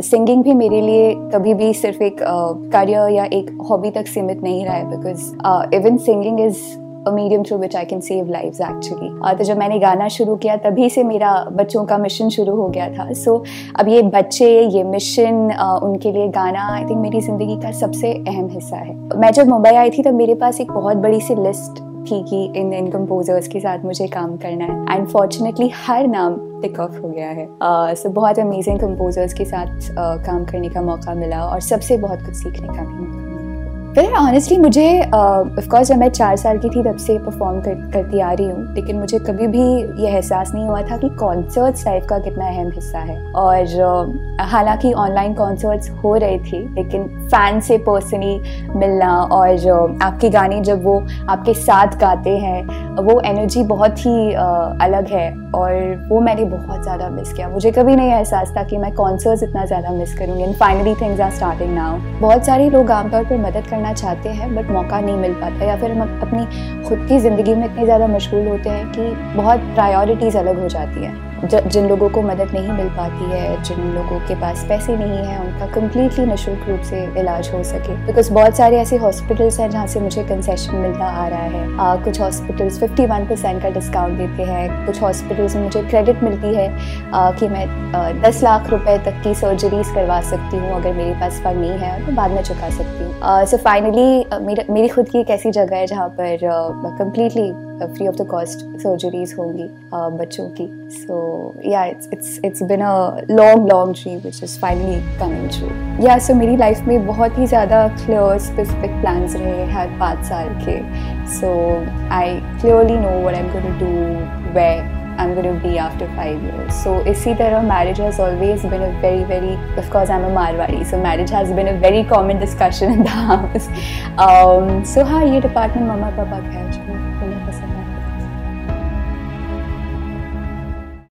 Singing भी मेरे लिए कभी भी सिर्फ़ एक करियर या एक हॉबी तक सीमित नहीं रहा है because even singing is a medium through which I can save life actually तो जब मैंने गाना शुरू किया तभी से मेरा बच्चों का मिशन शुरू हो गया था। सो so, अब ये बच्चे ये मिशन उनके लिए गाना आई थिंक मेरी ज़िंदगी का सबसे अहम हिस्सा है। मैं जब मुंबई आई थी तब मेरे पास एक बहुत बड़ी सी लिस्ट थी कि इन इन कंपोजर्स के साथ मुझे काम करना है। एंड फॉर्चुनेटली हर नाम ऑफ़ हो गया है। सो uh, so, बहुत अमेजिंग कंपोजर्स के साथ uh, काम करने का मौका मिला और सबसे बहुत कुछ सीखने का भी मौका फिर ऑनेस्टली मुझे ऑफकोर्स जब मैं चार साल की थी तब से परफॉर्म कर, करती आ रही हूँ लेकिन मुझे कभी भी ये एहसास नहीं हुआ था कि कॉन्सर्ट्स लाइफ का कितना अहम हिस्सा है। और uh, हालाँकि ऑनलाइन कॉन्सर्ट्स हो रहे थे लेकिन फ़ैन से पर्सनली मिलना और uh, आपके गाने जब वो आपके साथ गाते हैं वो एनर्जी बहुत ही अलग है और वो मैंने बहुत ज़्यादा मिस किया। मुझे कभी नहीं एहसास था कि मैं कॉन्सर्ट्स इतना ज़्यादा मिस करूँगी। And finally things are starting now बहुत सारे लोग आमतौर पर मदद करना चाहते हैं बट मौका नहीं मिल पाता या फिर हम अपनी खुद की ज़िंदगी में इतने ज़्यादा मशगूल होते हैं कि बहुत प्रायोरिटीज़ अलग हो जाती हैं। जिन लोगों को मदद नहीं मिल पाती है जिन लोगों के पास पैसे नहीं है उनका कम्प्लीटली निःशुल्क रूप से इलाज हो सके। बिकॉज़ बहुत सारे ऐसे हॉस्पिटल्स हैं जहाँ से मुझे कंसेशन मिलता आ रहा है। आ, कुछ हॉस्पिटल्स 51 परसेंट का डिस्काउंट देते हैं। कुछ हॉस्पिटल्स में मुझे क्रेडिट मिलती है आ, कि मैं आ, 10 लाख रुपए तक की सर्जरीज करवा सकती हूँ अगर मेरे पास फंड नहीं है तो बाद में चुका सकती हूँ। सो फाइनली मेरी खुद की एक ऐसी जगह है जहाँ पर completely free of the cost surgeries होंगी uh, बच्चों की so yeah it's it's it's been a long long dream which is finally coming true yeah so मेरी लाइफ में बहुत ही ज़्यादा क्लियर स्पेसिफिक प्लान्स रहे हर पाँच साल के so I clearly know what I'm going to do way I'm going to be after five years. So, इसी तरह marriage has always been a very, very, of course, I'm a Marwari, so marriage has been a very common discussion in the house. Um, so, हाँ ये department मम्मा पापा का है